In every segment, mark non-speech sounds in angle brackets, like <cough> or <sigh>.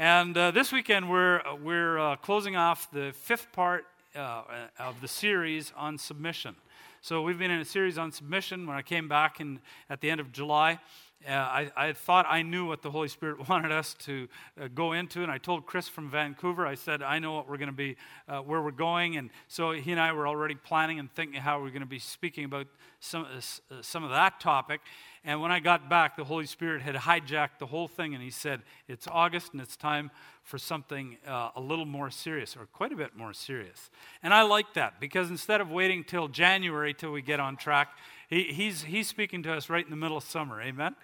And uh, this weekend, we're, we're uh, closing off the fifth part uh, of the series on submission. So, we've been in a series on submission. When I came back in, at the end of July, uh, I, I, thought I knew what the Holy Spirit <laughs> wanted us to uh, go into, and I told Chris from Vancouver, I said, I know what we're going to be, uh, where we're going. And so he and I were already planning and thinking how we're going to be speaking about some, uh, some of that topic. And when I got back, the Holy Spirit had hijacked the whole thing, and he said, It's August, and it's time for something uh, a little more serious, or quite a bit more serious. And I like that because instead of waiting till January till we get on track, he, he's, he's speaking to us right in the middle of summer. Amen?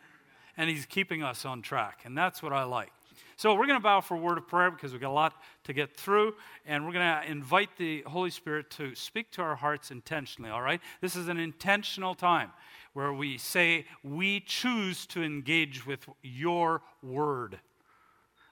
And He's keeping us on track. And that's what I like. So we're going to bow for a word of prayer because we've got a lot to get through, and we're going to invite the Holy Spirit to speak to our hearts intentionally, all right? This is an intentional time where we say, We choose to engage with your word.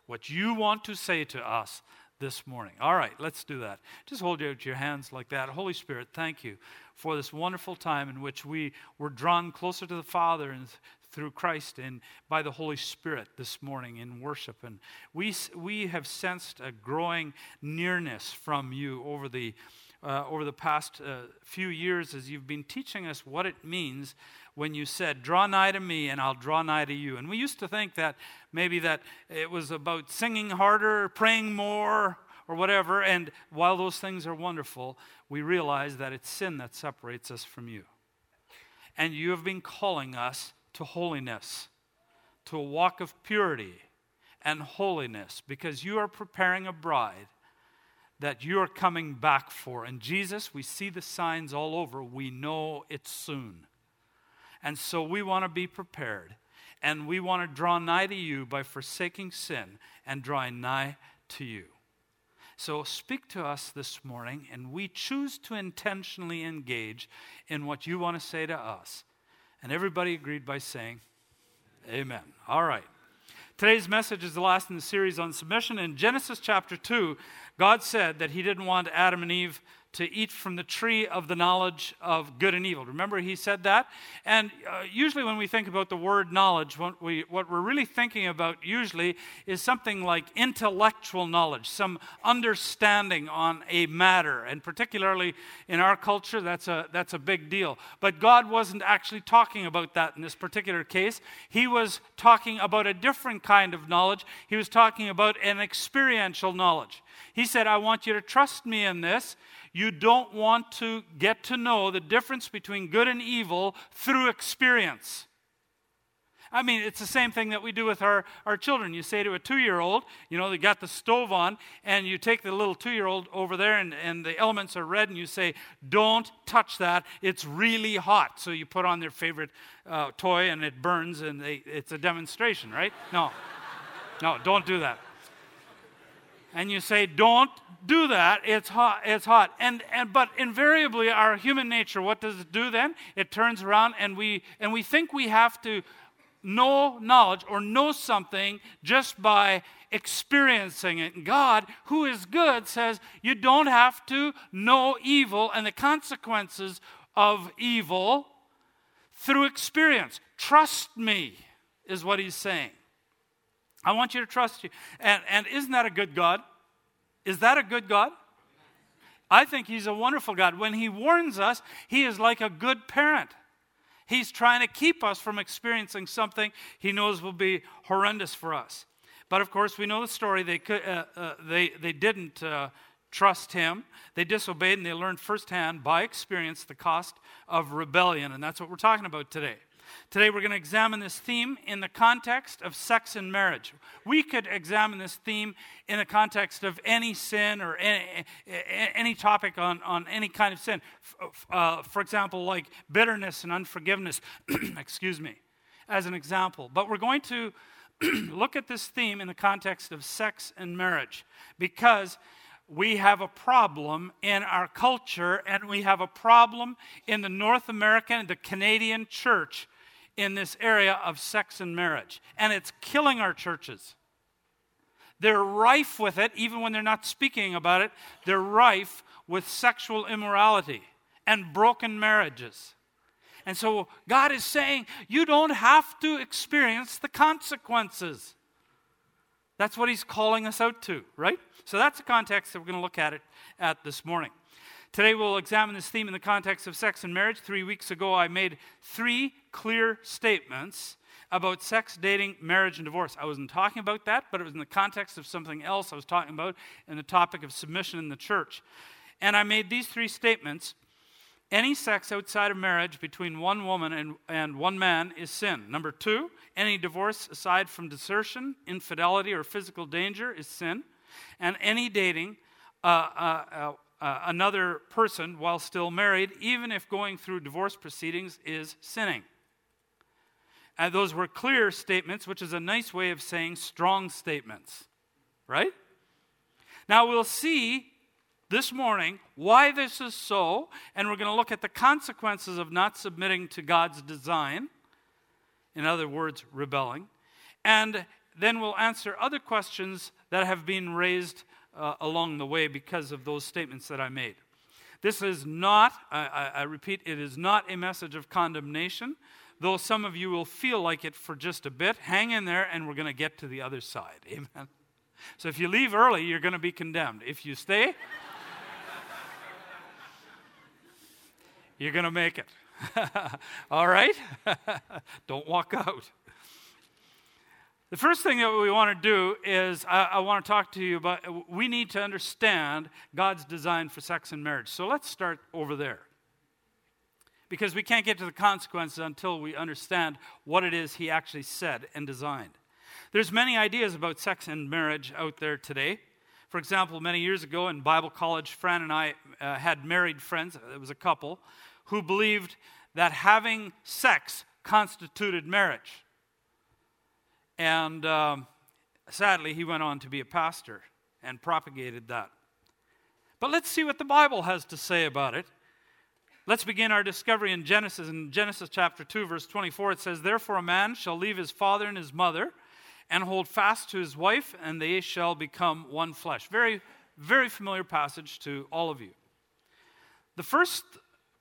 What you want to say to us this morning. All right, let's do that. Just hold out your hands like that. Holy Spirit, thank you for this wonderful time in which we were drawn closer to the Father and through Christ and by the Holy Spirit this morning in worship. And we, we have sensed a growing nearness from you over the, uh, over the past uh, few years as you've been teaching us what it means when you said, Draw nigh to me and I'll draw nigh to you. And we used to think that maybe that it was about singing harder, praying more, or whatever. And while those things are wonderful, we realize that it's sin that separates us from you. And you have been calling us to holiness, to a walk of purity and holiness, because you are preparing a bride that you are coming back for. And Jesus, we see the signs all over. We know it's soon. And so we want to be prepared. And we want to draw nigh to you by forsaking sin and drawing nigh to you. So speak to us this morning, and we choose to intentionally engage in what you want to say to us. And everybody agreed by saying, Amen. All right. Today's message is the last in the series on submission. In Genesis chapter 2, God said that He didn't want Adam and Eve to eat from the tree of the knowledge of good and evil. Remember, he said that? And uh, usually, when we think about the word knowledge, what, we, what we're really thinking about usually is something like intellectual knowledge, some understanding on a matter. And particularly in our culture, that's a, that's a big deal. But God wasn't actually talking about that in this particular case. He was talking about a different kind of knowledge, He was talking about an experiential knowledge. He said, I want you to trust me in this. You don't want to get to know the difference between good and evil through experience. I mean, it's the same thing that we do with our, our children. You say to a two year old, you know, they got the stove on, and you take the little two year old over there, and, and the elements are red, and you say, Don't touch that. It's really hot. So you put on their favorite uh, toy, and it burns, and they, it's a demonstration, right? No. No, don't do that and you say, don't do that, it's hot, it's hot. And, and, but invariably, our human nature, what does it do then? It turns around and we, and we think we have to know knowledge or know something just by experiencing it. God, who is good, says you don't have to know evil and the consequences of evil through experience. Trust me, is what he's saying. I want you to trust you. And, and isn't that a good God? Is that a good God? I think He's a wonderful God. When He warns us, He is like a good parent. He's trying to keep us from experiencing something He knows will be horrendous for us. But of course, we know the story. They, could, uh, uh, they, they didn't uh, trust Him, they disobeyed, and they learned firsthand by experience the cost of rebellion. And that's what we're talking about today. Today we're going to examine this theme in the context of sex and marriage. We could examine this theme in the context of any sin or any, any topic on, on any kind of sin. Uh, for example, like bitterness and unforgiveness, <clears throat> excuse me, as an example. But we're going to <clears throat> look at this theme in the context of sex and marriage because we have a problem in our culture and we have a problem in the North American, the Canadian church in this area of sex and marriage. And it's killing our churches. They're rife with it, even when they're not speaking about it. They're rife with sexual immorality and broken marriages. And so God is saying, you don't have to experience the consequences. That's what he's calling us out to, right? So that's the context that we're going to look at it at this morning. Today we'll examine this theme in the context of sex and marriage. Three weeks ago, I made three clear statements about sex, dating, marriage, and divorce. I wasn't talking about that, but it was in the context of something else I was talking about in the topic of submission in the church. And I made these three statements any sex outside of marriage between one woman and, and one man is sin. Number two, any divorce aside from desertion, infidelity, or physical danger is sin. And any dating uh, uh, uh, another person while still married, even if going through divorce proceedings, is sinning. And those were clear statements, which is a nice way of saying strong statements, right? Now we'll see this morning why this is so, and we're going to look at the consequences of not submitting to God's design. In other words, rebelling. And then we'll answer other questions that have been raised uh, along the way because of those statements that I made. This is not, I, I, repeat, it is not a message of condemnation, though some of you will feel like it for just a bit. Hang in there, and we're going to get to the other side. <laughs> Amen. So if you leave early, you're going to be condemned. If you stay, <laughs> You're going to make it. <laughs> All right? Don't walk out. The first thing that we want to do is I, I, want to talk to you about we need to understand God's design for sex and marriage. So let's start over there. Because we can't get to the consequences until we understand what it is he actually said and designed. There's many ideas about sex and marriage out there today. For example, many years ago in Bible college, Fran and I uh, had married friends. It was a couple who believed that having sex constituted marriage. And um, sadly, he went on to be a pastor and propagated that. But let's see what the Bible has to say about it. Let's begin our discovery in Genesis. In Genesis chapter 2, verse 24, it says, Therefore a man shall leave his father and his mother and hold fast to his wife, and they shall become one flesh. Very, very familiar passage to all of you. The first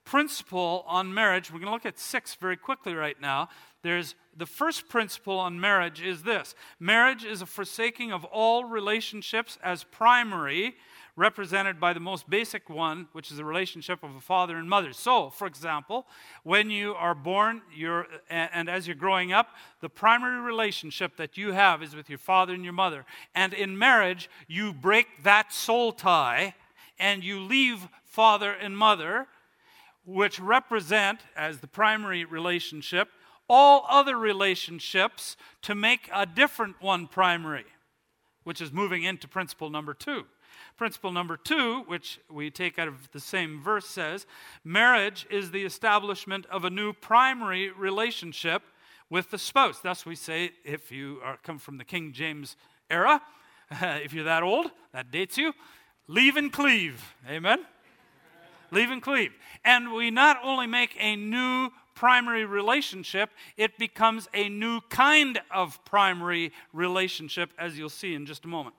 principle on marriage, we're going to look at six very quickly right now. There's the first principle on marriage is this marriage is a forsaking of all relationships as primary, represented by the most basic one, which is the relationship of a father and mother. So, for example, when you are born you're, and as you're growing up, the primary relationship that you have is with your father and your mother. And in marriage, you break that soul tie and you leave father and mother which represent, as the primary relationship, all other relationships to make a different one primary, which is moving into principle number two. Principle number two, which we take out of the same verse, says marriage is the establishment of a new primary relationship with the spouse. Thus, we say, if you are, come from the King James era, <laughs> if you're that old, that dates you, leave and cleave. Amen? leave and cleave. And we not only make a new primary relationship, it becomes a new kind of primary relationship, as you'll see in just a moment.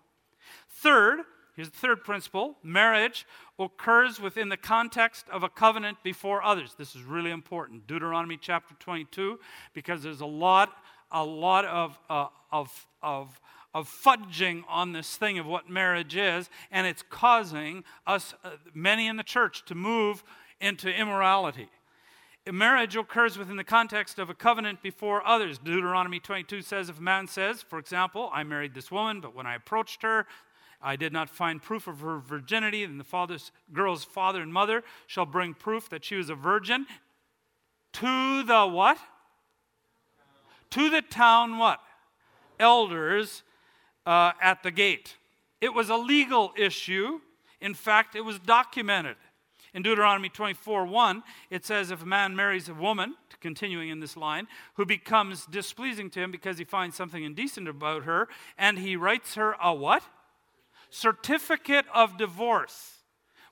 Third, here's the third principle marriage occurs within the context of a covenant before others. This is really important. Deuteronomy chapter 22, because there's a lot, a lot of, uh, of, of of fudging on this thing of what marriage is, and it's causing us, uh, many in the church, to move into immorality. Marriage occurs within the context of a covenant before others. Deuteronomy 22 says, if a man says, for example, I married this woman, but when I approached her, I did not find proof of her virginity, then the father's, girl's father and mother shall bring proof that she was a virgin to the what? To the town what? Elders uh, at the gate. It was a legal issue. In fact, it was documented. In Deuteronomy 24 1, it says, If a man marries a woman, continuing in this line, who becomes displeasing to him because he finds something indecent about her, and he writes her a what? Certificate of divorce.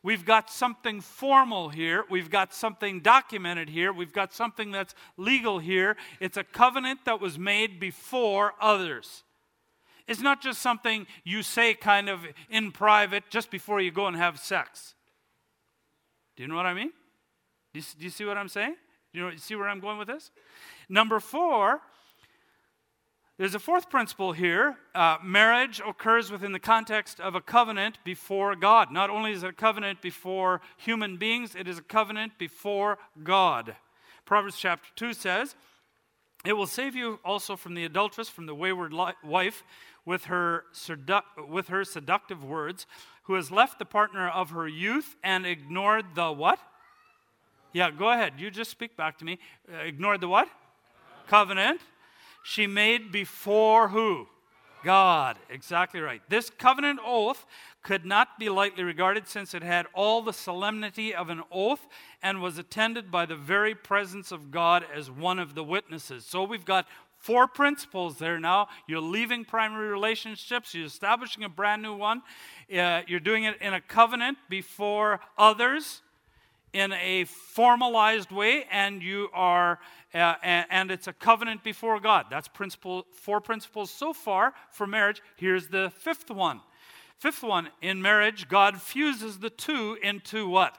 We've got something formal here. We've got something documented here. We've got something that's legal here. It's a covenant that was made before others. It's not just something you say kind of in private just before you go and have sex. Do you know what I mean? Do you, do you see what I'm saying? Do you, know, see where I'm going with this? Number four, There's a fourth principle here. Uh, marriage occurs within the context of a covenant before God. Not only is it a covenant before human beings, it is a covenant before God. Proverbs chapter 2 says, It will save you also from the adulteress, from the wayward li- wife, with her, sedu- with her seductive words, who has left the partner of her youth and ignored the what? Yeah, go ahead. You just speak back to me. Uh, ignored the what? Covenant she made before who? God. Exactly right. This covenant oath could not be lightly regarded since it had all the solemnity of an oath and was attended by the very presence of God as one of the witnesses. So we've got four principles there now. You're leaving primary relationships, you're establishing a brand new one. Uh, you're doing it in a covenant before others in a formalized way, and you are, uh, and, it's a covenant before God. That's principle, four principles so far for marriage. Here's the fifth one. Fifth one in marriage, God fuses the two into what?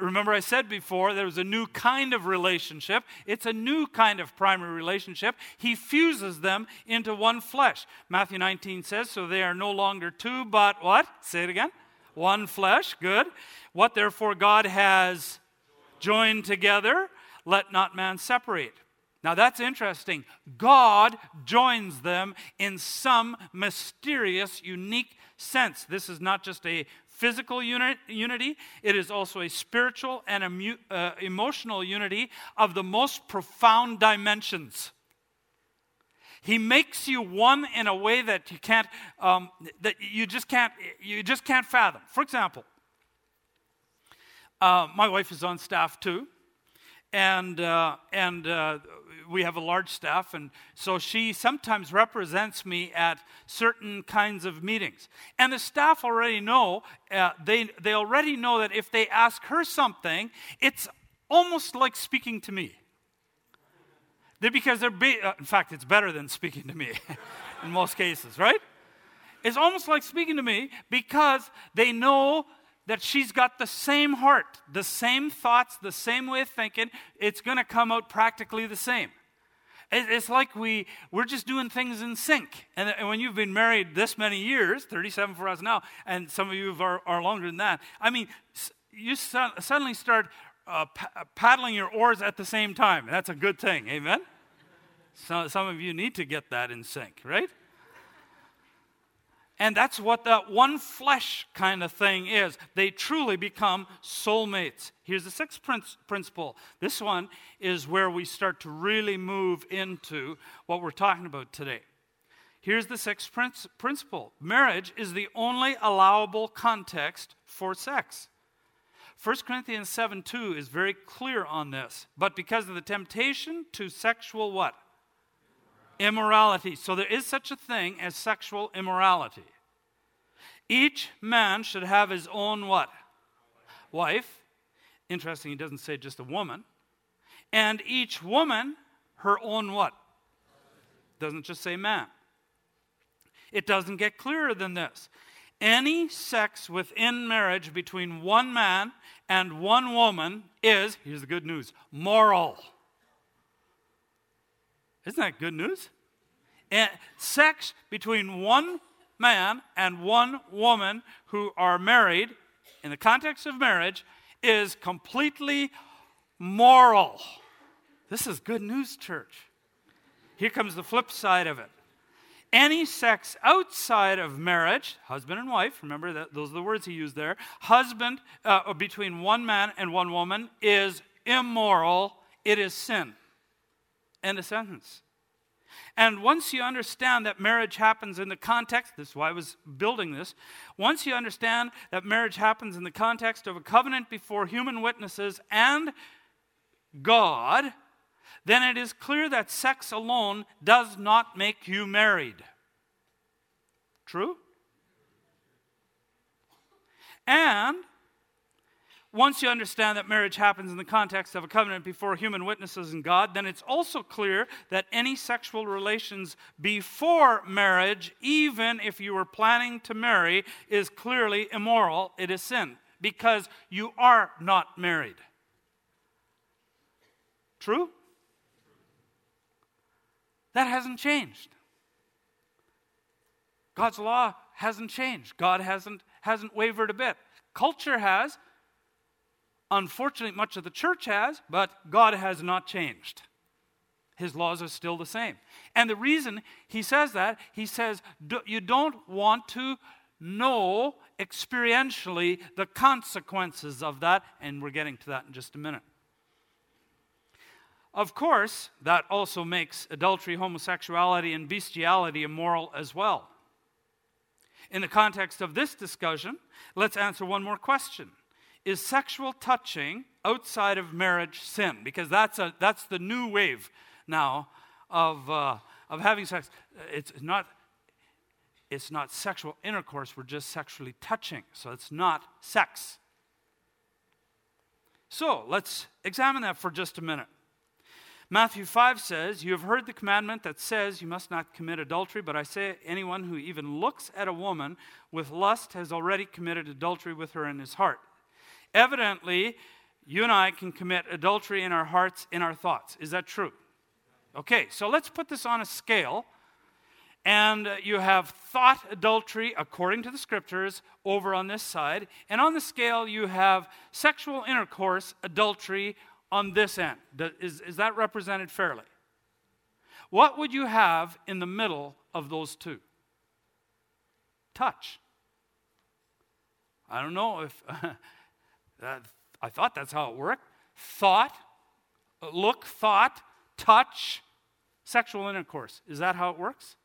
Remember, I said before there was a new kind of relationship. It's a new kind of primary relationship. He fuses them into one flesh. Matthew 19 says, So they are no longer two, but what? Say it again one flesh. Good. What therefore God has joined together, let not man separate. Now that's interesting. God joins them in some mysterious, unique sense. This is not just a physical unity, it is also a spiritual and emu- uh, emotional unity of the most profound dimensions. He makes you one in a way that you can't, um, that you just can't, you just can't fathom. For example, uh, my wife is on staff too, and uh, and uh, we have a large staff, and so she sometimes represents me at certain kinds of meetings. And the staff already know uh, they they already know that if they ask her something, it's almost like speaking to me. They're because they're, be- uh, in fact, it's better than speaking to me <laughs> in most cases, right? It's almost like speaking to me because they know that she's got the same heart, the same thoughts, the same way of thinking. It's going to come out practically the same. It's like we, we're just doing things in sync. And, and when you've been married this many years, 37 for us now, and some of you are, are longer than that, I mean, you suddenly start uh, paddling your oars at the same time. That's a good thing. Amen? So, some of you need to get that in sync, right? And that's what that one flesh kind of thing is. They truly become soulmates. Here's the sixth principle. This one is where we start to really move into what we're talking about today. Here's the sixth principle marriage is the only allowable context for sex. 1 Corinthians 7 2 is very clear on this. But because of the temptation to sexual what? Immorality. So there is such a thing as sexual immorality. Each man should have his own what? Wife. Interesting, he doesn't say just a woman. And each woman her own what? Doesn't just say man. It doesn't get clearer than this. Any sex within marriage between one man and one woman is, here's the good news, moral. Isn't that good news? And sex between one man and one woman who are married, in the context of marriage, is completely moral. This is good news, church. Here comes the flip side of it any sex outside of marriage, husband and wife, remember that those are the words he used there, husband uh, between one man and one woman is immoral, it is sin. End of sentence. And once you understand that marriage happens in the context, this is why I was building this. Once you understand that marriage happens in the context of a covenant before human witnesses and God, then it is clear that sex alone does not make you married. True? And once you understand that marriage happens in the context of a covenant before human witnesses and God, then it's also clear that any sexual relations before marriage, even if you were planning to marry, is clearly immoral. It is sin because you are not married. True? That hasn't changed. God's law hasn't changed. God hasn't, hasn't wavered a bit. Culture has. Unfortunately, much of the church has, but God has not changed. His laws are still the same. And the reason he says that, he says, you don't want to know experientially the consequences of that, and we're getting to that in just a minute. Of course, that also makes adultery, homosexuality, and bestiality immoral as well. In the context of this discussion, let's answer one more question Is sexual touching outside of marriage sin? Because that's, a, that's the new wave now of, uh, of having sex. It's not, it's not sexual intercourse, we're just sexually touching. So it's not sex. So let's examine that for just a minute. Matthew 5 says, You have heard the commandment that says you must not commit adultery, but I say anyone who even looks at a woman with lust has already committed adultery with her in his heart. Evidently, you and I can commit adultery in our hearts, in our thoughts. Is that true? Okay, so let's put this on a scale. And uh, you have thought adultery according to the scriptures over on this side. And on the scale, you have sexual intercourse, adultery on this end. Is, is that represented fairly? What would you have in the middle of those two? Touch. I don't know if <laughs> that, I thought that's how it worked. Thought, look, thought, touch, sexual intercourse. Is that how it works?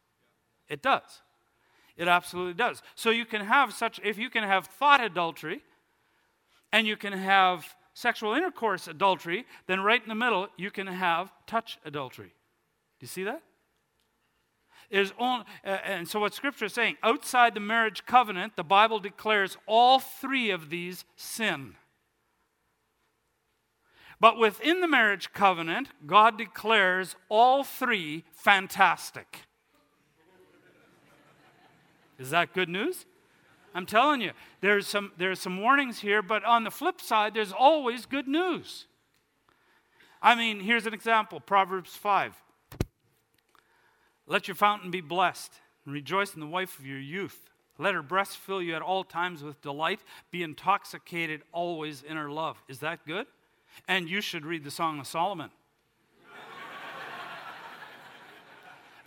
It does. It absolutely does. So you can have such, if you can have thought adultery and you can have sexual intercourse adultery, then right in the middle, you can have touch adultery. Do you see that? Is only, uh, and so what Scripture is saying, outside the marriage covenant, the Bible declares all three of these sin. But within the marriage covenant, God declares all three fantastic. Is that good news? I'm telling you, there's some, there's some warnings here, but on the flip side, there's always good news. I mean, here's an example Proverbs 5. Let your fountain be blessed, and rejoice in the wife of your youth. Let her breast fill you at all times with delight. Be intoxicated always in her love. Is that good? And you should read the Song of Solomon.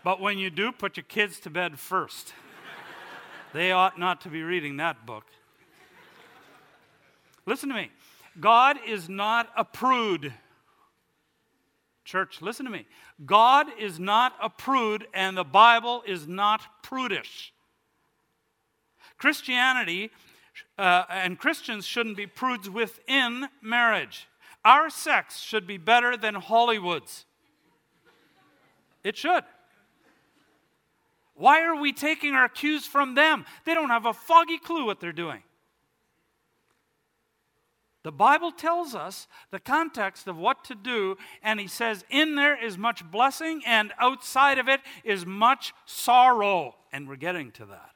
but when you do, put your kids to bed first. They ought not to be reading that book. Listen to me. God is not a prude. Church, listen to me. God is not a prude, and the Bible is not prudish. Christianity uh, and Christians shouldn't be prudes within marriage. Our sex should be better than Hollywood's. It should. Why are we taking our cues from them? They don't have a foggy clue what they're doing. The Bible tells us the context of what to do, and He says, in there is much blessing, and outside of it is much sorrow. And we're getting to that.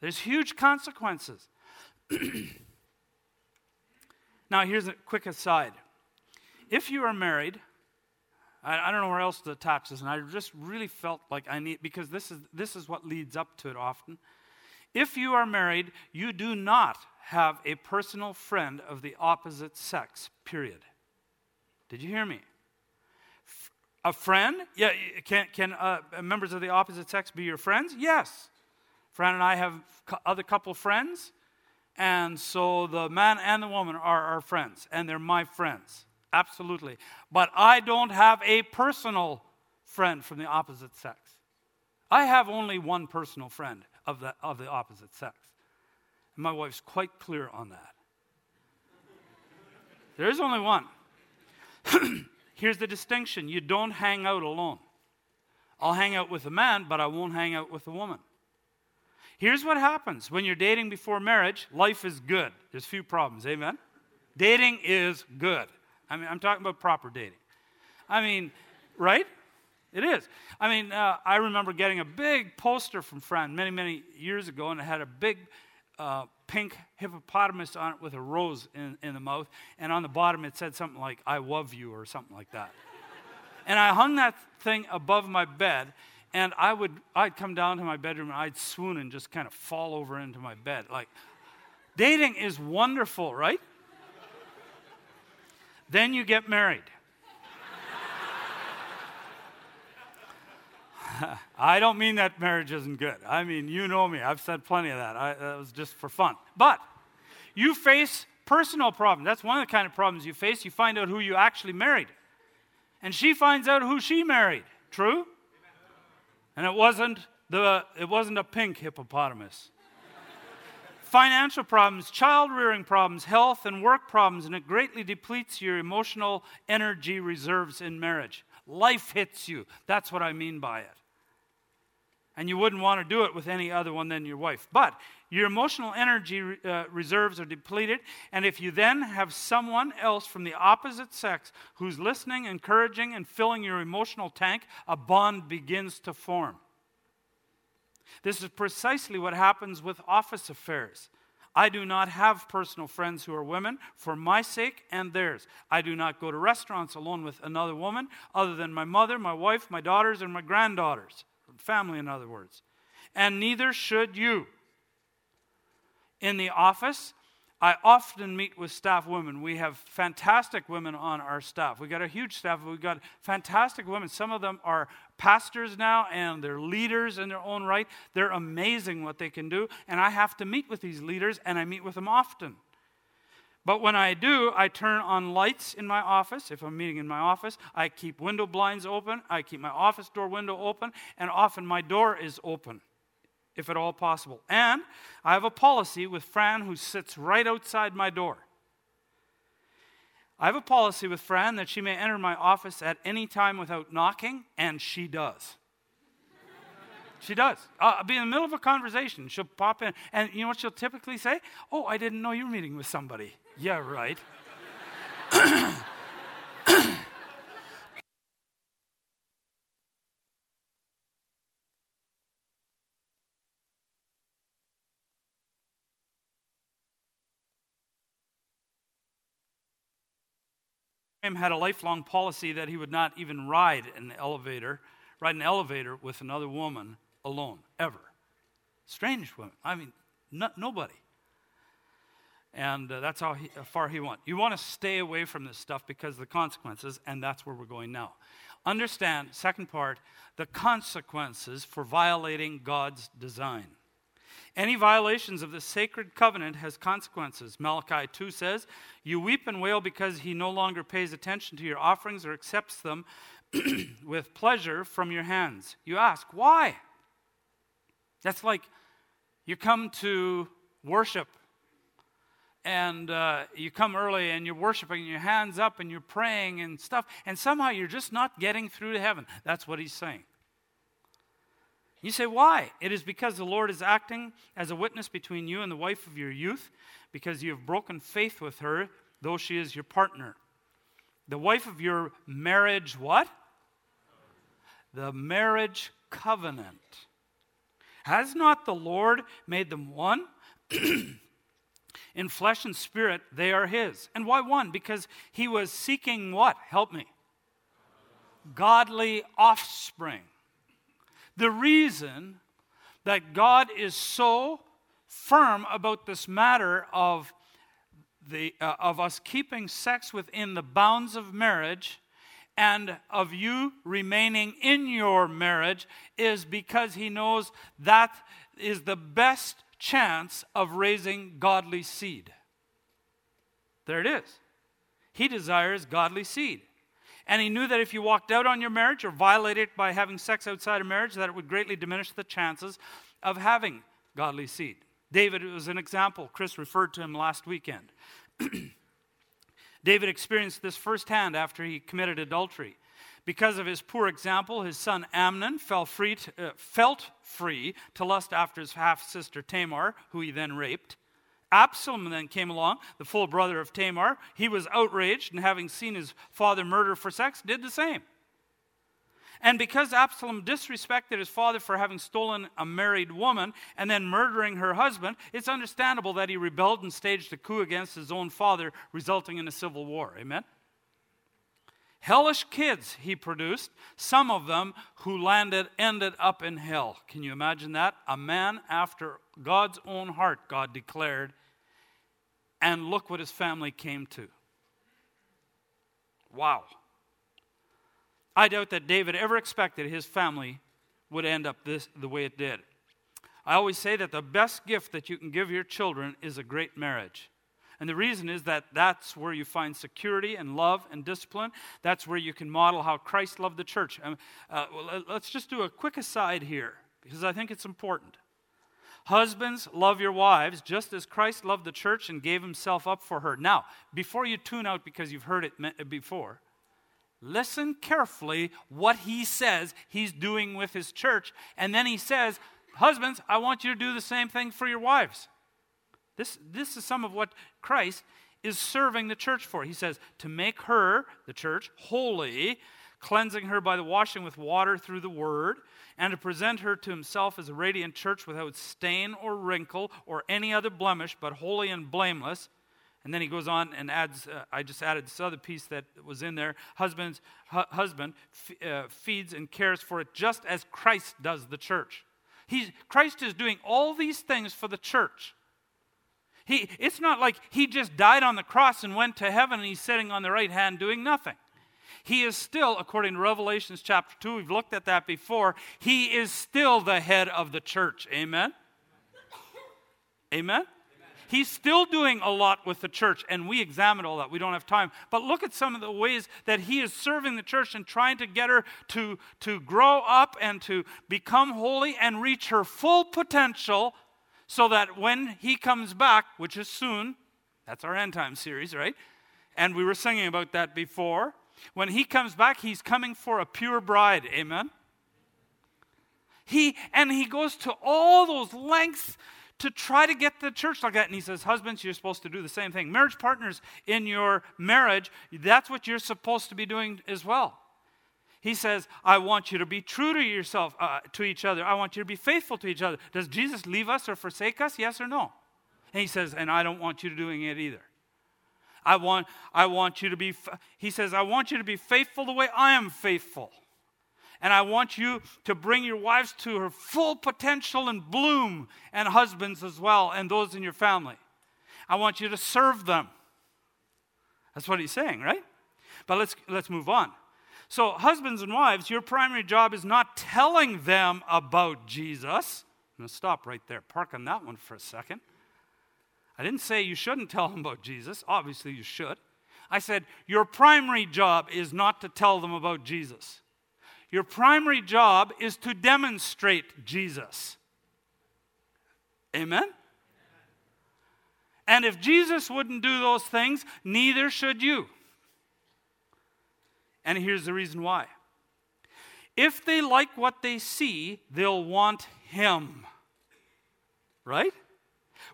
There's huge consequences. <clears throat> now, here's a quick aside. If you are married, I, I, don't know where else to attach this, and I just really felt like I need, because this is, this is what leads up to it often. If you are married, you do not have a personal friend of the opposite sex, period. Did you hear me? A friend? Yeah, can, can uh, members of the opposite sex be your friends? Yes. Fran and I have other couple friends, and so the man and the woman are our friends, and they're my friends. Absolutely. But I don't have a personal friend from the opposite sex. I have only one personal friend of the, of the opposite sex. And my wife's quite clear on that. <laughs> There is only one. <clears throat> Here's the distinction you don't hang out alone. I'll hang out with a man, but I won't hang out with a woman. Here's what happens when you're dating before marriage life is good. There's few problems, amen? Dating is good. I mean, I'm talking about proper dating. I mean, right? It is. I mean, uh, I remember getting a big poster from Fran many, many years ago, and it had a big uh, pink hippopotamus on it with a rose in, in the mouth, and on the bottom it said something like, I love you, or something like that. And I hung that thing above my bed, and I would I'd come down to my bedroom and I'd swoon and just kind of fall over into my bed. Like dating is wonderful, right? then you get married. <laughs> I don't mean that marriage isn't good. I mean, you know me. I've said plenty of that. I, that was just for fun. But you face personal problems. That's one of the kind of problems you face. You find out who you actually married. And she finds out who she married. True? And it wasn't the it wasn't a pink hippopotamus. <laughs> Financial problems, child rearing problems, health and work problems, and it greatly depletes your emotional energy reserves in marriage. Life hits you. That's what I mean by it. And you wouldn't want to do it with any other one than your wife. But your emotional energy uh, reserves are depleted. And if you then have someone else from the opposite sex who's listening, encouraging, and filling your emotional tank, a bond begins to form. This is precisely what happens with office affairs. I do not have personal friends who are women for my sake and theirs. I do not go to restaurants alone with another woman other than my mother, my wife, my daughters, and my granddaughters. Family, in other words. And neither should you in the office, I often meet with staff women. We have fantastic women on our staff. We got a huge staff. We've got fantastic women. Some of them are pastors now and they're leaders in their own right. They're amazing what they can do. And I have to meet with these leaders and I meet with them often. But when I do, I turn on lights in my office. If I'm meeting in my office, I keep window blinds open. I keep my office door window open, and often my door is open if at all possible. And I have a policy with Fran who sits right outside my door. I have a policy with Fran that she may enter my office at any time without knocking, and she does. she does. Uh, I'll be in the middle of a conversation. She'll pop in, and you know what she'll typically say? Oh, I didn't know you were meeting with somebody. Yeah, right. <clears throat> had a lifelong policy that he would not even ride an elevator, ride an elevator with another woman alone, ever. Strange woman. I mean, no, nobody. And uh, that's how, he, how far he went. You want to stay away from this stuff because of the consequences, and that's where we're going now. Understand, second part, the consequences for violating God's design. Any violations of the sacred covenant has consequences. Malachi 2 says, You weep and wail because he no longer pays attention to your offerings or accepts them <clears throat> with pleasure from your hands. You ask, Why? That's like you come to worship and uh, you come early and you're worshiping, your hands up and you're praying and stuff, and somehow you're just not getting through to heaven. That's what he's saying. You say, why? It is because the Lord is acting as a witness between you and the wife of your youth, because you have broken faith with her, though she is your partner. The wife of your marriage, what? The marriage covenant. Has not the Lord made them one? <clears throat> In flesh and spirit, they are his. And why one? Because he was seeking what? Help me. Godly offspring. The reason that God is so firm about this matter of, the, uh, of us keeping sex within the bounds of marriage and of you remaining in your marriage is because he knows that is the best chance of raising godly seed. There it is. He desires godly seed. And he knew that if you walked out on your marriage or violated it by having sex outside of marriage, that it would greatly diminish the chances of having godly seed. David was an example. Chris referred to him last weekend. <clears throat> David experienced this firsthand after he committed adultery. Because of his poor example, his son Amnon free to, uh, felt free to lust after his half sister Tamar, who he then raped. Absalom then came along, the full brother of Tamar. He was outraged and, having seen his father murder for sex, did the same. And because Absalom disrespected his father for having stolen a married woman and then murdering her husband, it's understandable that he rebelled and staged a coup against his own father, resulting in a civil war. Amen? hellish kids he produced, some of them who landed ended up in hell. Can you imagine that? A man after God's own heart, God declared, and look what his family came to. Wow. I doubt that David ever expected his family would end up this the way it did. I always say that the best gift that you can give your children is a great marriage. And the reason is that that's where you find security and love and discipline. That's where you can model how Christ loved the church. Um, uh, well, let's just do a quick aside here because I think it's important. Husbands, love your wives just as Christ loved the church and gave himself up for her. Now, before you tune out because you've heard it before, listen carefully what he says he's doing with his church. And then he says, Husbands, I want you to do the same thing for your wives. This, this is some of what Christ is serving the church for. He says, to make her, the church, holy, cleansing her by the washing with water through the word, and to present her to himself as a radiant church without stain or wrinkle or any other blemish, but holy and blameless. And then he goes on and adds, uh, I just added this other piece that was in there. Husbands, hu- husband f- uh, feeds and cares for it just as Christ does the church. He's, Christ is doing all these things for the church. He, it's not like he just died on the cross and went to heaven and he's sitting on the right hand doing nothing. He is still, according to Revelations chapter 2, we've looked at that before, he is still the head of the church. Amen? Amen? He's still doing a lot with the church, and we examine all that. We don't have time. But look at some of the ways that he is serving the church and trying to get her to, to grow up and to become holy and reach her full potential so that when he comes back, which is soon, that's our end time series, right? And we were singing about that before. When he comes back, he's coming for a pure bride. Amen. He and he goes to all those lengths to try to get the church like that. And he says, Husbands, you're supposed to do the same thing. Marriage partners in your marriage, that's what you're supposed to be doing as well. He says, I want you to be true to yourself, uh, to each other. I want you to be faithful to each other. Does Jesus leave us or forsake us? Yes or no? And he says, and I don't want you doing it either. I want, I want you to be, he says, I want you to be faithful the way I am faithful. And I want you to bring your wives to her full potential and bloom, and husbands as well, and those in your family. I want you to serve them. That's what he's saying, right? But let's, let's move on. So, husbands and wives, your primary job is not telling them about Jesus. I'm going to stop right there. Park on that one for a second. I didn't say you shouldn't tell them about Jesus. Obviously, you should. I said your primary job is not to tell them about Jesus. Your primary job is to demonstrate Jesus. Amen? And if Jesus wouldn't do those things, neither should you. And here's the reason why. If they like what they see, they'll want Him. Right?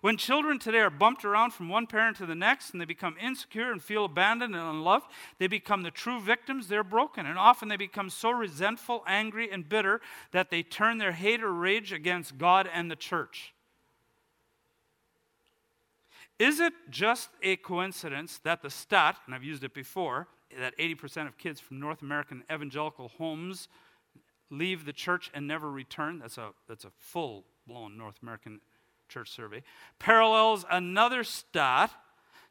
When children today are bumped around from one parent to the next and they become insecure and feel abandoned and unloved, they become the true victims. They're broken. And often they become so resentful, angry, and bitter that they turn their hate or rage against God and the church. Is it just a coincidence that the stat, and I've used it before, that 80% of kids from North American evangelical homes leave the church and never return. That's a, that's a full blown North American church survey. Parallels another stat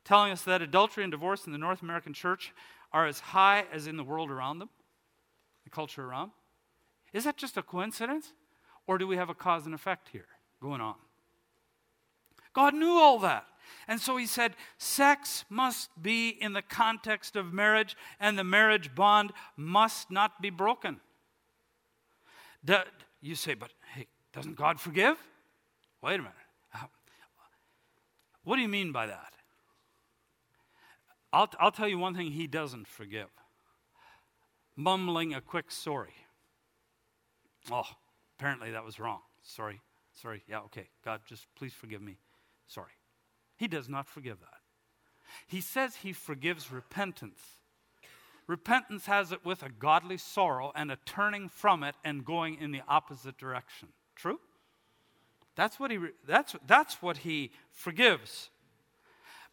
telling us that adultery and divorce in the North American church are as high as in the world around them, the culture around. Is that just a coincidence? Or do we have a cause and effect here going on? God knew all that. And so he said, sex must be in the context of marriage, and the marriage bond must not be broken. you say, but hey, doesn't God forgive? Wait a minute. What do you mean by that? I'll, I'll tell you one thing he doesn't forgive mumbling a quick sorry. Oh, apparently that was wrong. Sorry, sorry. Yeah, okay. God, just please forgive me. Sorry. He does not forgive that. He says he forgives repentance. Repentance has it with a godly sorrow and a turning from it and going in the opposite direction. True? That's what he, that's, that's what he forgives.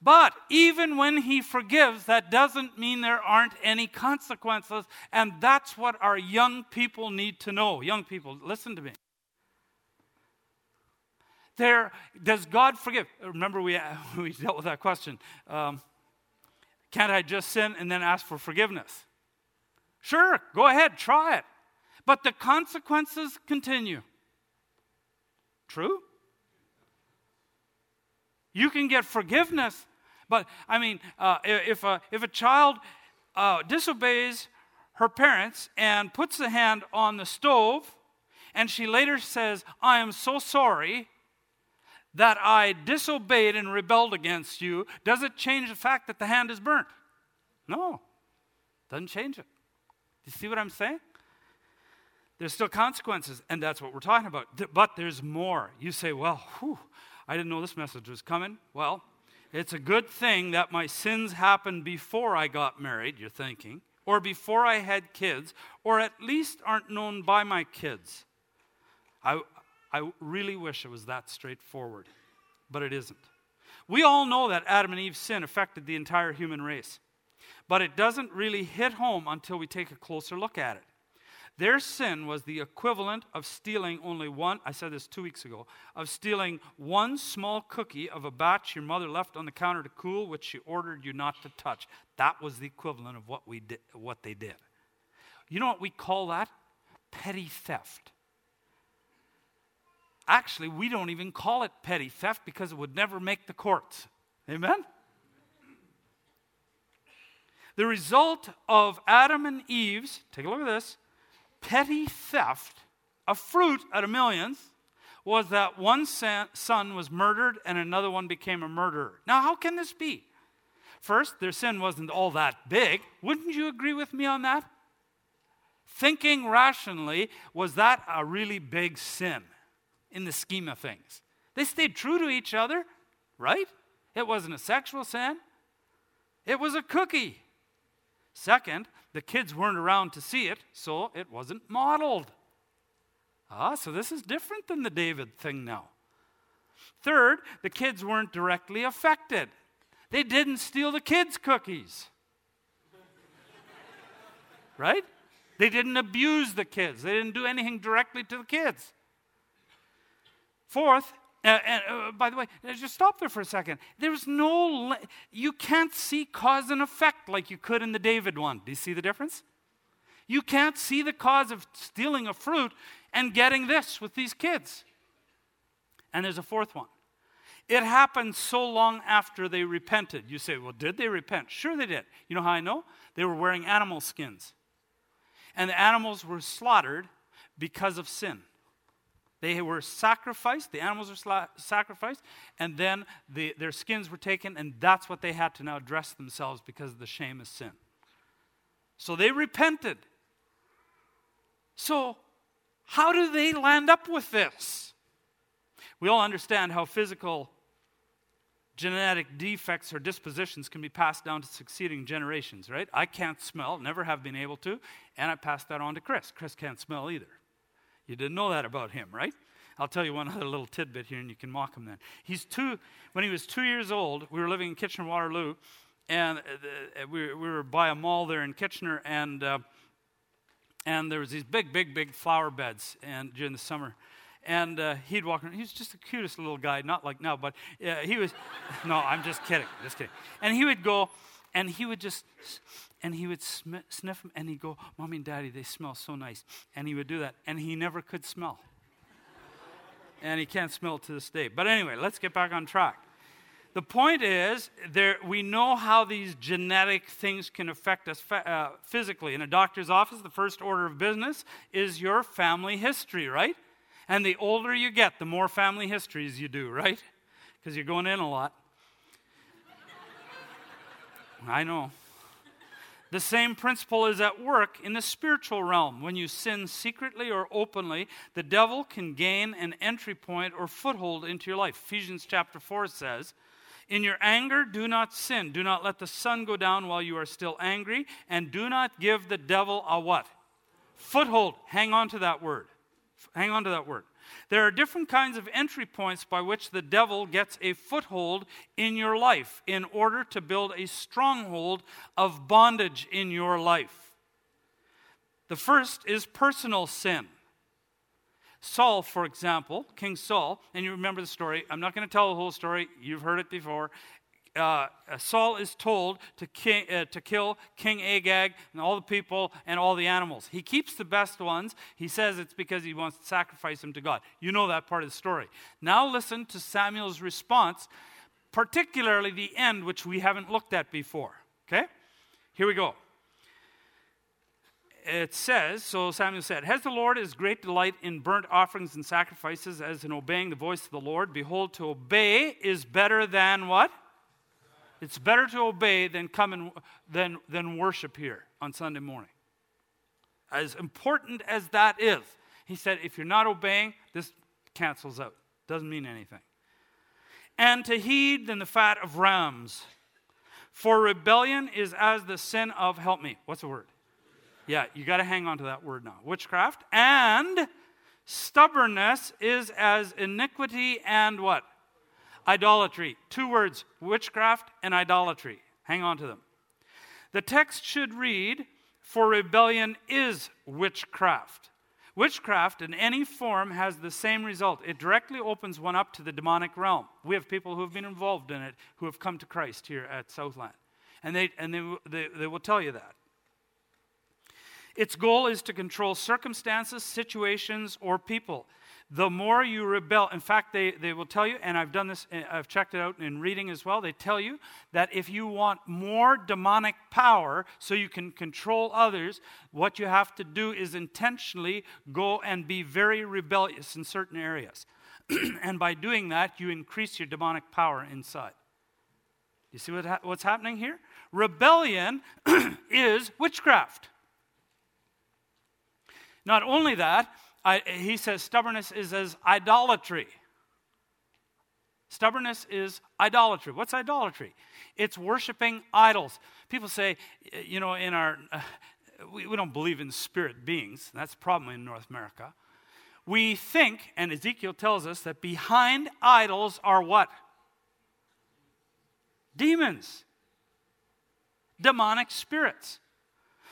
But even when he forgives, that doesn't mean there aren't any consequences. And that's what our young people need to know. Young people, listen to me. There, does God forgive? Remember, we, <laughs> we dealt with that question. Um, can't I just sin and then ask for forgiveness? Sure, go ahead, try it. But the consequences continue. True? You can get forgiveness, but I mean, uh, if, a, if a child uh, disobeys her parents and puts a hand on the stove, and she later says, I am so sorry that I disobeyed and rebelled against you, does it change the fact that the hand is burnt? No, doesn't change it. Do you see what I'm saying? There's still consequences, and that's what we're talking about. But there's more. You say, well, whew, I didn't know this message was coming. Well, it's a good thing that my sins happened before I got married, you're thinking, or before I had kids, or at least aren't known by my kids. I, I really wish it was that straightforward, but it isn't. We all know that Adam and Eve's sin affected the entire human race, but it doesn't really hit home until we take a closer look at it. Their sin was the equivalent of stealing only one, I said this two weeks ago, of stealing one small cookie of a batch your mother left on the counter to cool, which she ordered you not to touch. That was the equivalent of what, we did, what they did. You know what we call that? Petty theft. Actually, we don't even call it petty theft because it would never make the courts. Amen? The result of Adam and Eve's, take a look at this, petty theft of fruit out of millions was that one son was murdered and another one became a murderer. Now, how can this be? First, their sin wasn't all that big. Wouldn't you agree with me on that? Thinking rationally, was that a really big sin in the scheme of things? They stayed true to each other, right? It wasn't a sexual sin, it was a cookie. Second, the kids weren't around to see it, so it wasn't modeled. Ah, so this is different than the David thing now. Third, the kids weren't directly affected. They didn't steal the kids' cookies. <laughs> right? They didn't abuse the kids. They didn't do anything directly to the kids. Fourth, uh, and uh, by the way, uh, just stop there for a second. There's no, you can't see cause and effect like you could in the David one. Do you see the difference? You can't see the cause of stealing a fruit and getting this with these kids. And there's a fourth one. It happened so long after they repented. You say, well, did they repent? Sure, they did. You know how I know? They were wearing animal skins. And the animals were slaughtered because of sin. They were sacrificed, the animals were sla- sacrificed, and then the, their skins were taken, and that's what they had to now dress themselves because of the shame of sin. So they repented. So, how do they land up with this? We all understand how physical genetic defects or dispositions can be passed down to succeeding generations, right? I can't smell, never have been able to, and I passed that on to Chris. Chris can't smell either. You didn't know that about him, right? I'll tell you one other little tidbit here, and you can mock him then. He's two, when he was two years old, we were living in Kitchener Waterloo, and uh, uh, we, we, were by a mall there in Kitchener, and, uh, and there was these big, big, big flower beds and during the summer. And uh, he'd walk around. He was just the cutest little guy, not like now, but uh, he was. <laughs> no, I'm just kidding, just kidding. And he would go, and he would just and he would sm- sniff them and he'd go, Mommy and Daddy, they smell so nice. And he would do that. And he never could smell. and he can't smell to this day. But anyway, let's get back on track. The point is, there, we know how these genetic things can affect us uh, physically. In a doctor's office, the first order of business is your family history, right? And the older you get, the more family histories you do, right? Because you're going in a lot. I know. The same principle is at work in the spiritual realm. When you sin secretly or openly, the devil can gain an entry point or foothold into your life. Ephesians chapter 4 says, In your anger, do not sin. Do not let the sun go down while you are still angry, and do not give the devil a what? Foothold. Hang on to that word. Hang on to that word. There are different kinds of entry points by which the devil gets a foothold in your life in order to build a stronghold of bondage in your life. The first is personal sin. Saul, for example, King Saul, and you remember the story. I'm not going to tell the whole story. You've heard it before. Uh, Saul is told to, uh, to kill King Agag and all the people and all the animals. He keeps the best ones. He says it's because he wants to sacrifice them to God. You know that part of the story. Now listen to Samuel's response, particularly the end, which we haven't looked at before. Okay? Here we go it says, so Samuel said, Has the Lord his great delight in burnt offerings and sacrifices as in obeying the voice of the Lord? Behold, to obey is better than what? It's better to obey than come and than, than worship here on Sunday morning. As important as that is, he said, if you're not obeying, this cancels out. Doesn't mean anything. And to heed than the fat of rams. For rebellion is as the sin of, help me, what's the word? Yeah, you got to hang on to that word now. Witchcraft. And stubbornness is as iniquity and what? Idolatry. Two words witchcraft and idolatry. Hang on to them. The text should read, For rebellion is witchcraft. Witchcraft in any form has the same result. It directly opens one up to the demonic realm. We have people who have been involved in it who have come to Christ here at Southland. And they, and they, they, they will tell you that. Its goal is to control circumstances, situations, or people. The more you rebel, in fact, they, they will tell you, and I've done this, eh, I've checked it out in reading as well, they tell you that if you want more demonic power so you can control others, what you have to do is intentionally go and be very rebellious in certain areas. <clears throat> and by doing that, you increase your demonic power inside. You see what ha- what's happening here? Rebellion <clears throat> is witchcraft. Not only that, He says stubbornness is as idolatry. Stubbornness is idolatry. What's idolatry? It's worshiping idols. People say, you know, in our, uh, we, we don't believe in spirit beings. That's a problem in North America. We think, and Ezekiel tells us, that behind idols are what? Demons, demonic spirits.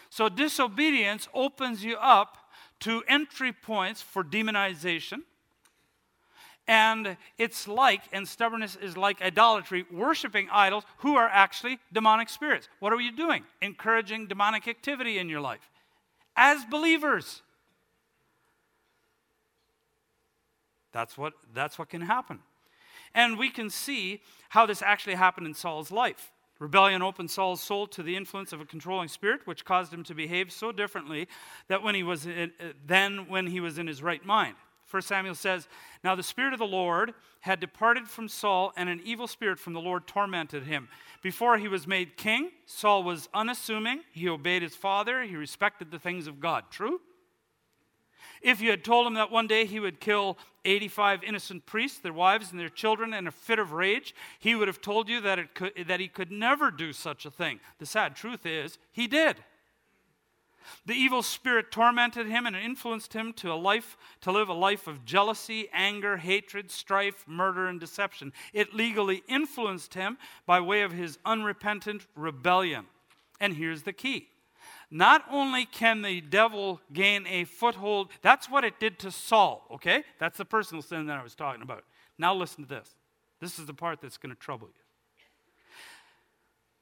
So disobedience opens you up to entry points for demonization. And it's like, and stubbornness is like idolatry, worshiping idols who are actually demonic spirits. What are you doing? Encouraging demonic activity in your life as believers. That's what, that's what can happen. And we can see how this actually happened in Saul's life. Rebellion opened Saul's soul to the influence of a controlling spirit, which caused him to behave so differently that when he was in, than when he was in his right mind. First Samuel says, Now the Spirit of the Lord had departed from Saul, and an evil spirit from the Lord tormented him. Before he was made king, Saul was unassuming. He obeyed his father. He respected the things of God. True? If you had told him that one day he would kill 85 innocent priests, their wives, and their children in a fit of rage, he would have told you that, it could, that he could never do such a thing. The sad truth is, he did. The evil spirit tormented him and influenced him to a life to live a life of jealousy, anger, hatred, strife, murder and deception. It legally influenced him by way of his unrepentant rebellion. And here's the key not only can the devil gain a foothold, that's what it did to Saul, okay? That's the personal sin that I was talking about. Now listen to this. This is the part that's going to trouble you.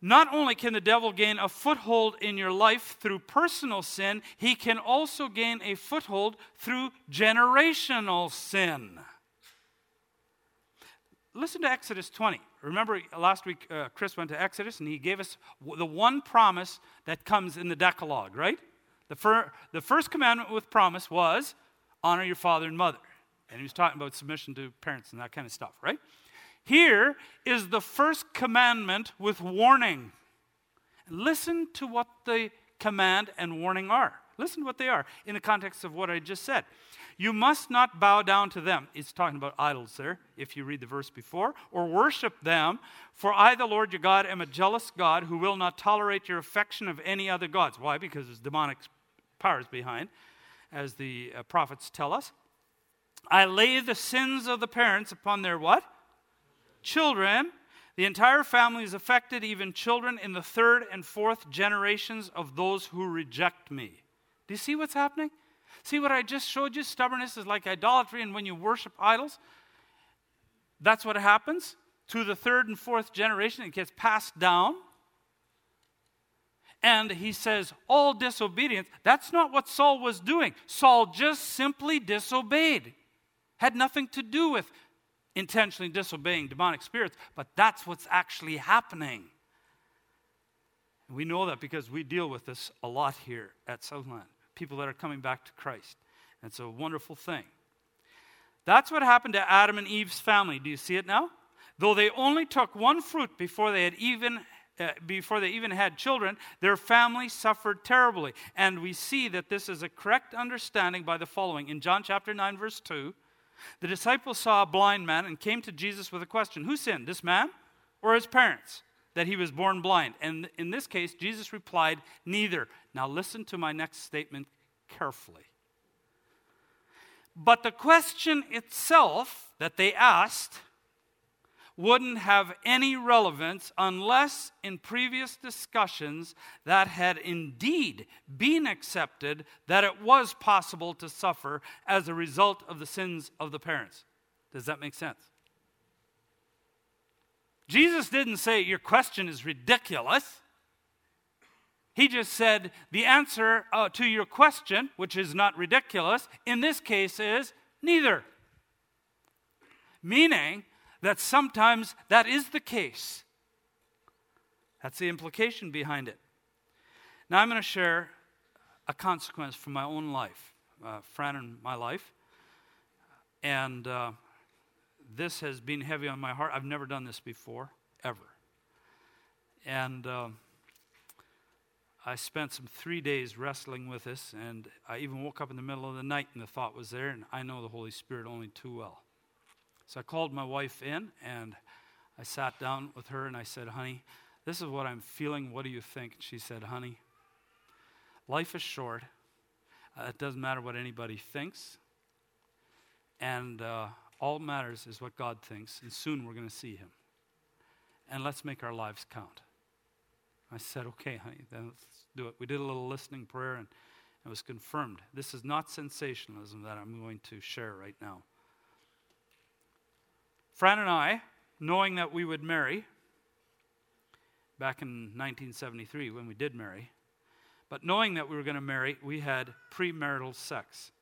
Not only can the devil gain a foothold in your life through personal sin, he can also gain a foothold through generational sin. Listen to Exodus 20. Remember last week, uh, Chris went to Exodus and he gave us the one promise that comes in the Decalogue, right? The, fir- the first commandment with promise was honor your father and mother. And he was talking about submission to parents and that kind of stuff, right? Here is the first commandment with warning. Listen to what the command and warning are. Listen to what they are in the context of what I just said. You must not bow down to them. It's talking about idols there, if you read the verse before, or worship them. For I, the Lord your God, am a jealous God who will not tolerate your affection of any other gods. Why? Because there's demonic powers behind, as the uh, prophets tell us. I lay the sins of the parents upon their what? Children. The entire family is affected, even children in the third and fourth generations of those who reject me. Do you see what's happening? See what I just showed you? Stubbornness is like idolatry, and when you worship idols, that's what happens. To the third and fourth generation, it gets passed down. And he says, all disobedience. That's not what Saul was doing. Saul just simply disobeyed. Had nothing to do with intentionally disobeying demonic spirits, but that's what's actually happening. We know that because we deal with this a lot here at Southland. People that are coming back to Christ. It's a wonderful thing. That's what happened to Adam and Eve's family. Do you see it now? Though they only took one fruit before they had even uh, before they even had children, their family suffered terribly. And we see that this is a correct understanding by the following. In John chapter 9, verse 2, the disciples saw a blind man and came to Jesus with a question Who sinned, this man or his parents, that he was born blind? And in this case, Jesus replied, Neither. Now listen to my next statement carefully. But the question itself that they asked wouldn't have any relevance unless in previous discussions that had indeed been accepted that it was possible to suffer as a result of the sins of the parents. Does that make sense? Jesus didn't say your question is ridiculous. He just said the answer uh, to your question, which is not ridiculous, in this case is neither. Meaning, that sometimes that is the case. That's the implication behind it. Now, I'm going to share a consequence from my own life, uh, Fran and my life. And uh, this has been heavy on my heart. I've never done this before, ever. And uh, I spent some three days wrestling with this, and I even woke up in the middle of the night and the thought was there, and I know the Holy Spirit only too well. So I called my wife in and I sat down with her and I said, Honey, this is what I'm feeling. What do you think? She said, Honey, life is short. Uh, it doesn't matter what anybody thinks. And uh, all that matters is what God thinks. And soon we're going to see Him. And let's make our lives count. I said, Okay, honey, then let's do it. We did a little listening prayer and it was confirmed. This is not sensationalism that I'm going to share right now. Fran and I, knowing that we would marry back in 1973 when we did marry, but knowing that we were going to marry, we had premarital sex.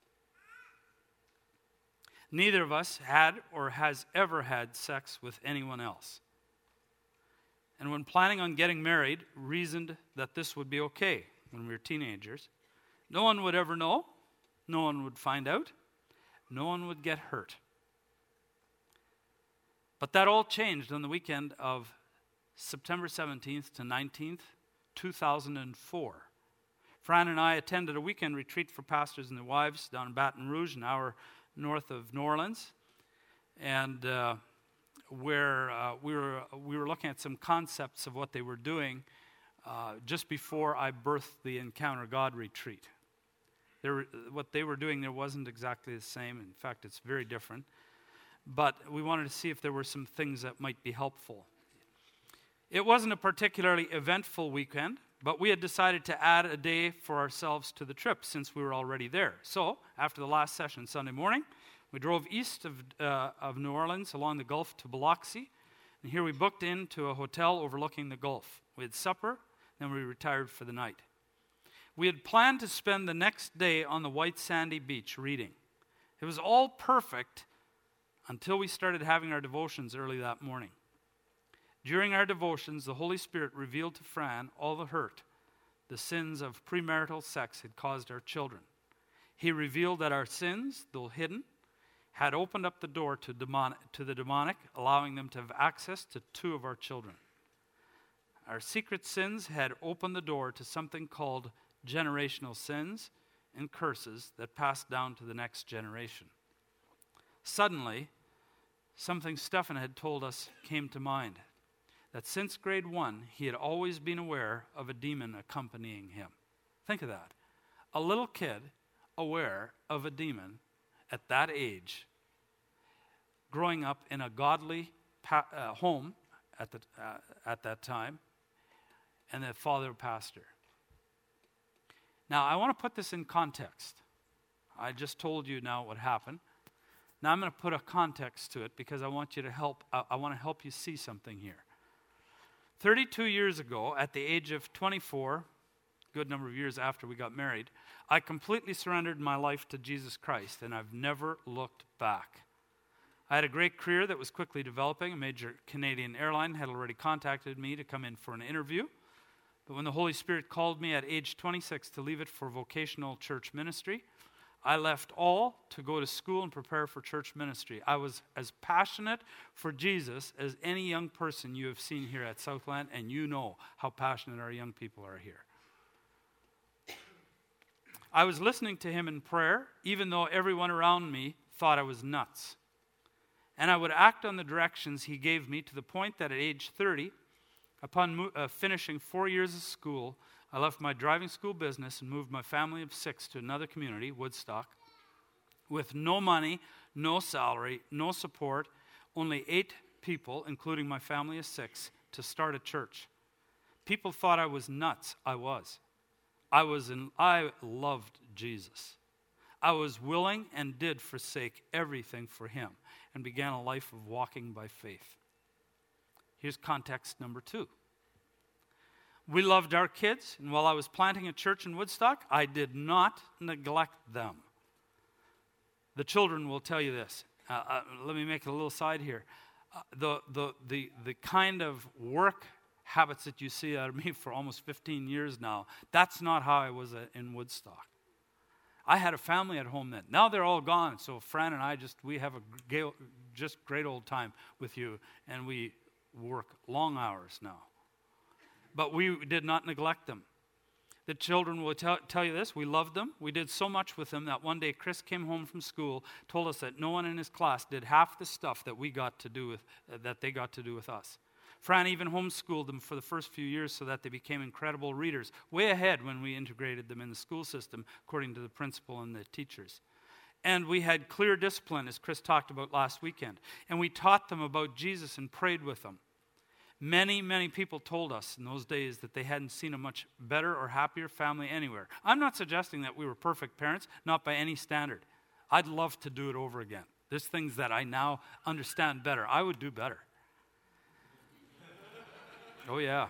Neither of us had or has ever had sex with anyone else. And when planning on getting married, reasoned that this would be okay when we were teenagers. No one would ever know, no one would find out, no one would get hurt. But that all changed on the weekend of September 17th to 19th, 2004. Fran and I attended a weekend retreat for pastors and their wives down in Baton Rouge, an hour north of New Orleans, and uh, where uh, we, were, we were looking at some concepts of what they were doing uh, just before I birthed the Encounter God retreat. Were, what they were doing there wasn't exactly the same. In fact, it's very different but we wanted to see if there were some things that might be helpful. It wasn't a particularly eventful weekend, but we had decided to add a day for ourselves to the trip since we were already there. So, after the last session Sunday morning, we drove east of, uh, of New Orleans along the Gulf to Biloxi, and here we booked into a hotel overlooking the Gulf. We had supper, then we retired for the night. We had planned to spend the next day on the white sandy beach reading. It was all perfect until we started having our devotions early that morning. During our devotions, the Holy Spirit revealed to Fran all the hurt the sins of premarital sex had caused our children. He revealed that our sins, though hidden, had opened up the door to, to the demonic, allowing them to have access to two of our children. Our secret sins had opened the door to something called generational sins and curses that passed down to the next generation. Suddenly, something Stefan had told us came to mind that since grade one, he had always been aware of a demon accompanying him. Think of that. A little kid aware of a demon at that age, growing up in a godly pa- uh, home at, the, uh, at that time, and the father pastor. Now, I want to put this in context. I just told you now what happened. Now I'm going to put a context to it because I want you to help. I, I want to help you see something here. 32 years ago, at the age of 24, good number of years after we got married, I completely surrendered my life to Jesus Christ, and I've never looked back. I had a great career that was quickly developing. A major Canadian airline had already contacted me to come in for an interview. But when the Holy Spirit called me at age 26 to leave it for vocational church ministry, I left all to go to school and prepare for church ministry. I was as passionate for Jesus as any young person you have seen here at Southland, and you know how passionate our young people are here. I was listening to him in prayer, even though everyone around me thought I was nuts. And I would act on the directions he gave me to the point that at age 30, upon mo- uh, finishing four years of school, I left my driving school business and moved my family of six to another community, Woodstock, with no money, no salary, no support, only eight people, including my family of six, to start a church. People thought I was nuts. I was. I was in, I loved Jesus. I was willing and did forsake everything for him and began a life of walking by faith. Here's context number two. We loved our kids, and while I was planting a church in Woodstock, I did not neglect them. The children will tell you this. Uh, uh, let me make a little side here. Uh, the, the, the, the kind of work habits that you see out of <laughs> me for almost 15 years now, that's not how I was uh, in Woodstock. I had a family at home then. Now they're all gone. So Fran and I just we have a just great old time with you, and we work long hours now but we did not neglect them. The children will tell, tell you this we loved them. We did so much with them that one day Chris came home from school, told us that no one in his class did half the stuff that we got to do with, uh, that they got to do with us. Fran even homeschooled them for the first few years so that they became incredible readers, way ahead when we integrated them in the school system, according to the principal and the teachers. And we had clear discipline, as Chris talked about last weekend. And we taught them about Jesus and prayed with them. Many, many people told us in those days that they hadn't seen a much better or happier family anywhere. I'm not suggesting that we were perfect parents, not by any standard. I'd love to do it over again. There's things that I now understand better. I would do better. oh, yeah.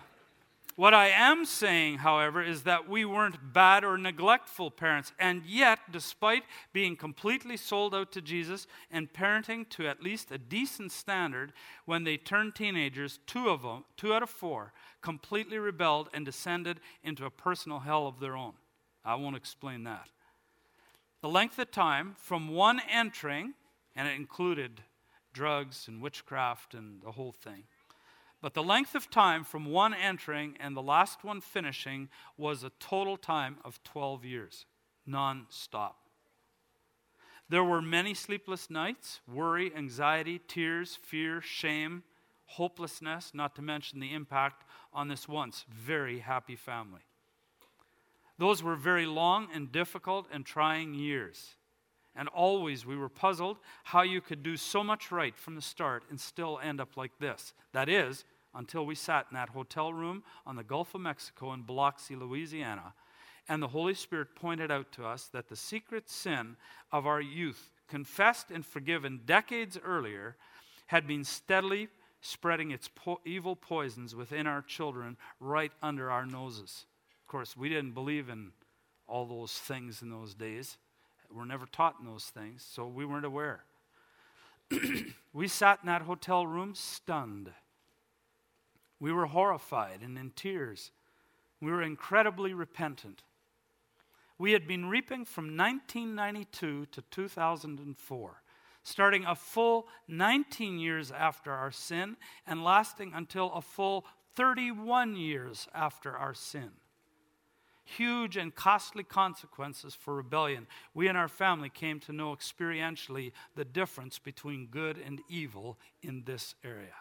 What I am saying, however, is that we weren't bad or neglectful parents. And yet, despite being completely sold out to Jesus and parenting to at least a decent standard, when they turned teenagers, two of them, two out of four, completely rebelled and descended into a personal hell of their own. I won't explain that. The length of time from one entering, and it included drugs and witchcraft and the whole thing but the length of time from one entering and the last one finishing was a total time of 12 years, non stop. There were many sleepless nights, worry, anxiety, tears, fear, shame, hopelessness, not to mention the impact on this once very happy family. Those were very long and difficult and trying years. And always we were puzzled how you could do so much right from the start and still end up like this. That is, until we sat in that hotel room on the Gulf of Mexico in Biloxi, Louisiana, and the Holy Spirit pointed out to us that the secret sin of our youth, confessed and forgiven decades earlier, had been steadily spreading its po- evil poisons within our children right under our noses. Of course, we didn't believe in all those things in those days. We're never taught in those things, so we weren't aware. <clears throat> we sat in that hotel room stunned. We were horrified and in tears. We were incredibly repentant. We had been reaping from 1992 to 2004, starting a full 19 years after our sin and lasting until a full 31 years after our sin huge and costly consequences for rebellion, we and our family came to know experientially the difference between good and evil in this area.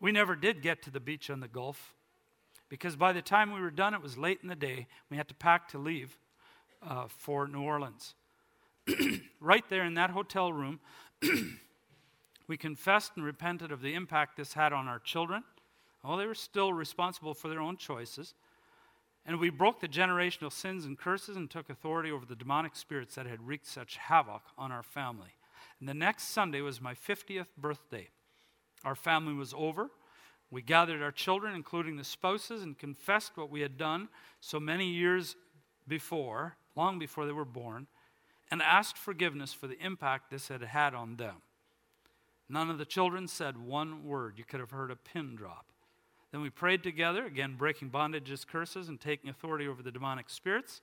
We never did get to the beach on the Gulf because by the time we were done, it was late in the day. We had to pack to leave uh, for New Orleans. <clears throat> right there in that hotel room, <clears throat> we confessed and repented of the impact this had on our children. Well, they were still responsible for their own choices. And we broke the generational sins and curses and took authority over the demonic spirits that had wreaked such havoc on our family. And the next Sunday was my 50th birthday. Our family was over. We gathered our children, including the spouses, and confessed what we had done so many years before, long before they were born, and asked forgiveness for the impact this had had on them. None of the children said one word. You could have heard a pin drop. Then we prayed together, again breaking bondages, curses, and taking authority over the demonic spirits.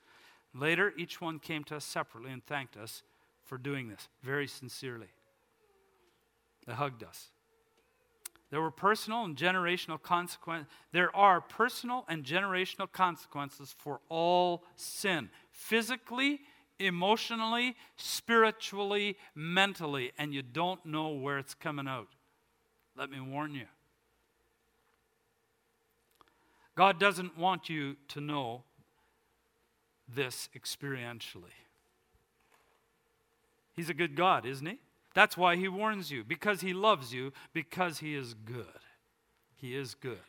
Later, each one came to us separately and thanked us for doing this very sincerely. They hugged us. There were personal and generational consequences. There are personal and generational consequences for all sin, physically, emotionally, spiritually, mentally, and you don't know where it's coming out. Let me warn you. God doesn't want you to know this experientially. He's a good God, isn't he? That's why he warns you, because he loves you, because he is good. He is good.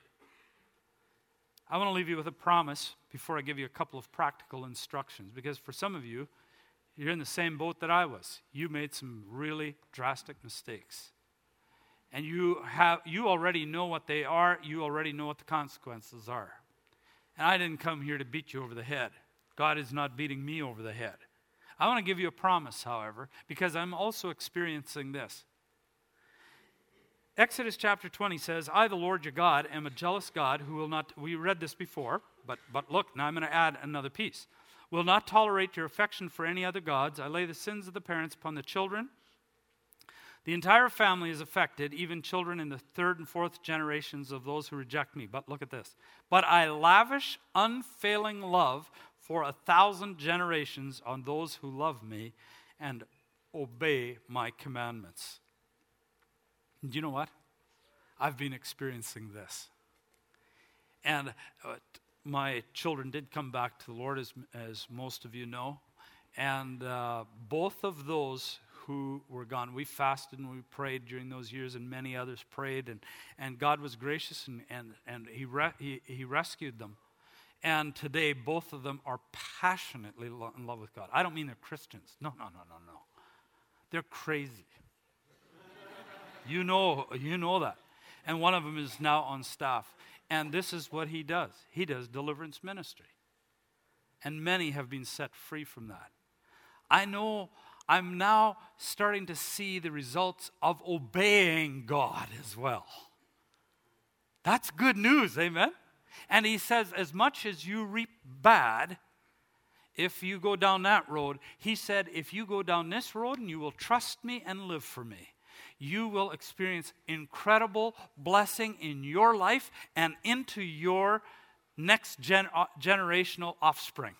I want to leave you with a promise before I give you a couple of practical instructions, because for some of you, you're in the same boat that I was. You made some really drastic mistakes and you have you already know what they are. You already know what the consequences are. And i didn't come here to beat you over the head. God is not beating me over the head. I want to give you a promise however because i'm also experiencing this. Exodus chapter 20 says i the lord your god am a jealous god who will not we read this before but but look now i'm going to add another piece. Will not tolerate your affection for any other gods. I lay the sins of the parents upon the children the entire family is affected, even children in the third and fourth generations of those who reject me. But look at this. But I lavish unfailing love for a thousand generations on those who love me and obey my commandments. Do you know what? I've been experiencing this. And uh, my children did come back to the Lord, as, as most of you know. And uh, both of those who were gone. We fasted and we prayed during those years, and many others prayed, and, and God was gracious and, and, and he, re, he, he rescued them. And today, both of them are passionately in love with God. I don't mean they're Christians. No, no, no, no, no. They're crazy. you know, you know that. And one of them is now on staff. And this is what he does he does deliverance ministry. And many have been set free from that. I know I'm now starting to see the results of obeying God as well. That's good news, amen? And he says, as much as you reap bad, if you go down that road, he said, if you go down this road and you will trust me and live for me, you will experience incredible blessing in your life and into your next gen- uh, generational offspring.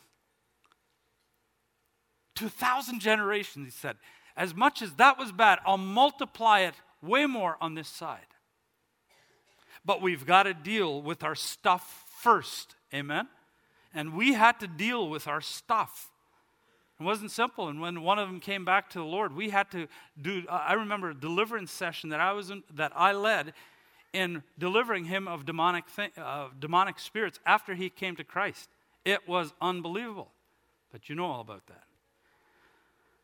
2,000 generations, he said. As much as that was bad, I'll multiply it way more on this side. But we've got to deal with our stuff first. Amen? And we had to deal with our stuff. It wasn't simple. And when one of them came back to the Lord, we had to do. I remember a deliverance session that I was in, that I led in delivering him of demonic uh, demonic spirits after he came to Christ. It was unbelievable. But you know all about that.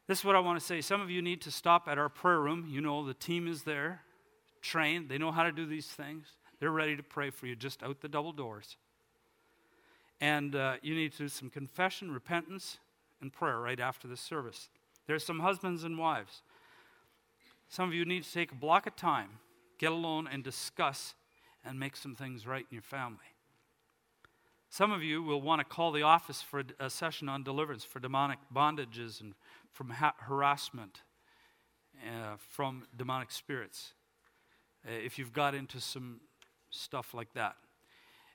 This is what I want to say. Some of you need to stop at our prayer room. You know, the team is there, trained, they know how to do these things. They're ready to pray for you just out the double doors. And uh, you need to do some confession, repentance, and prayer right after the service. There's some husbands and wives. Some of you need to take a block of time, get alone, and discuss and make some things right in your family. Some of you will want to call the office for a session on deliverance for demonic bondages and from ha- harassment, uh, from demonic spirits, uh, if you've got into some stuff like that.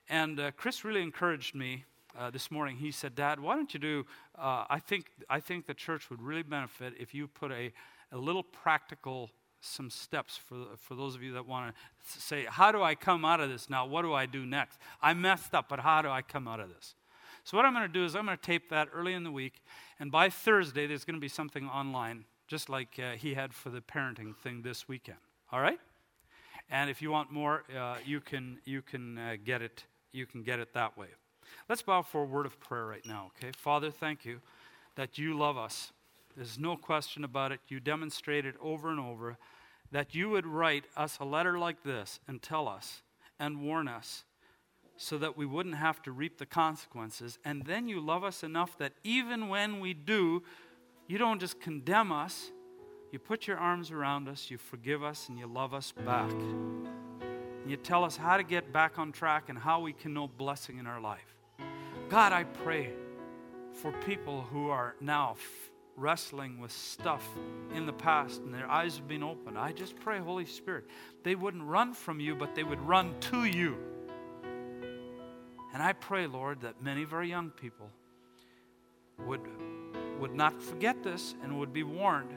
And uh, Chris really encouraged me uh, this morning. He said, Dad, why don't you do, uh, I, think, I think the church would really benefit if you put a, a little practical some steps for, for those of you that want to say, How do I come out of this now? What do I do next? I messed up, but how do I come out of this? So, what I'm going to do is I'm going to tape that early in the week, and by Thursday, there's going to be something online, just like uh, he had for the parenting thing this weekend. All right? And if you want more, uh, you can, you can uh, get it. You can get it that way. Let's bow for a word of prayer right now, okay? Father, thank you that you love us. There's no question about it. You demonstrated over and over that you would write us a letter like this and tell us and warn us so that we wouldn't have to reap the consequences. And then you love us enough that even when we do, you don't just condemn us, you put your arms around us, you forgive us, and you love us back. You tell us how to get back on track and how we can know blessing in our life. God, I pray for people who are now f- wrestling with stuff in the past and their eyes have been opened. I just pray, Holy Spirit, they wouldn't run from you, but they would run to you. And I pray, Lord, that many of our young people would, would not forget this and would be warned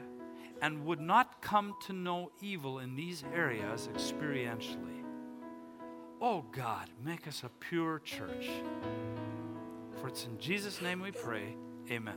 and would not come to know evil in these areas experientially. Oh God, make us a pure church. For it's in Jesus' name we pray. Amen.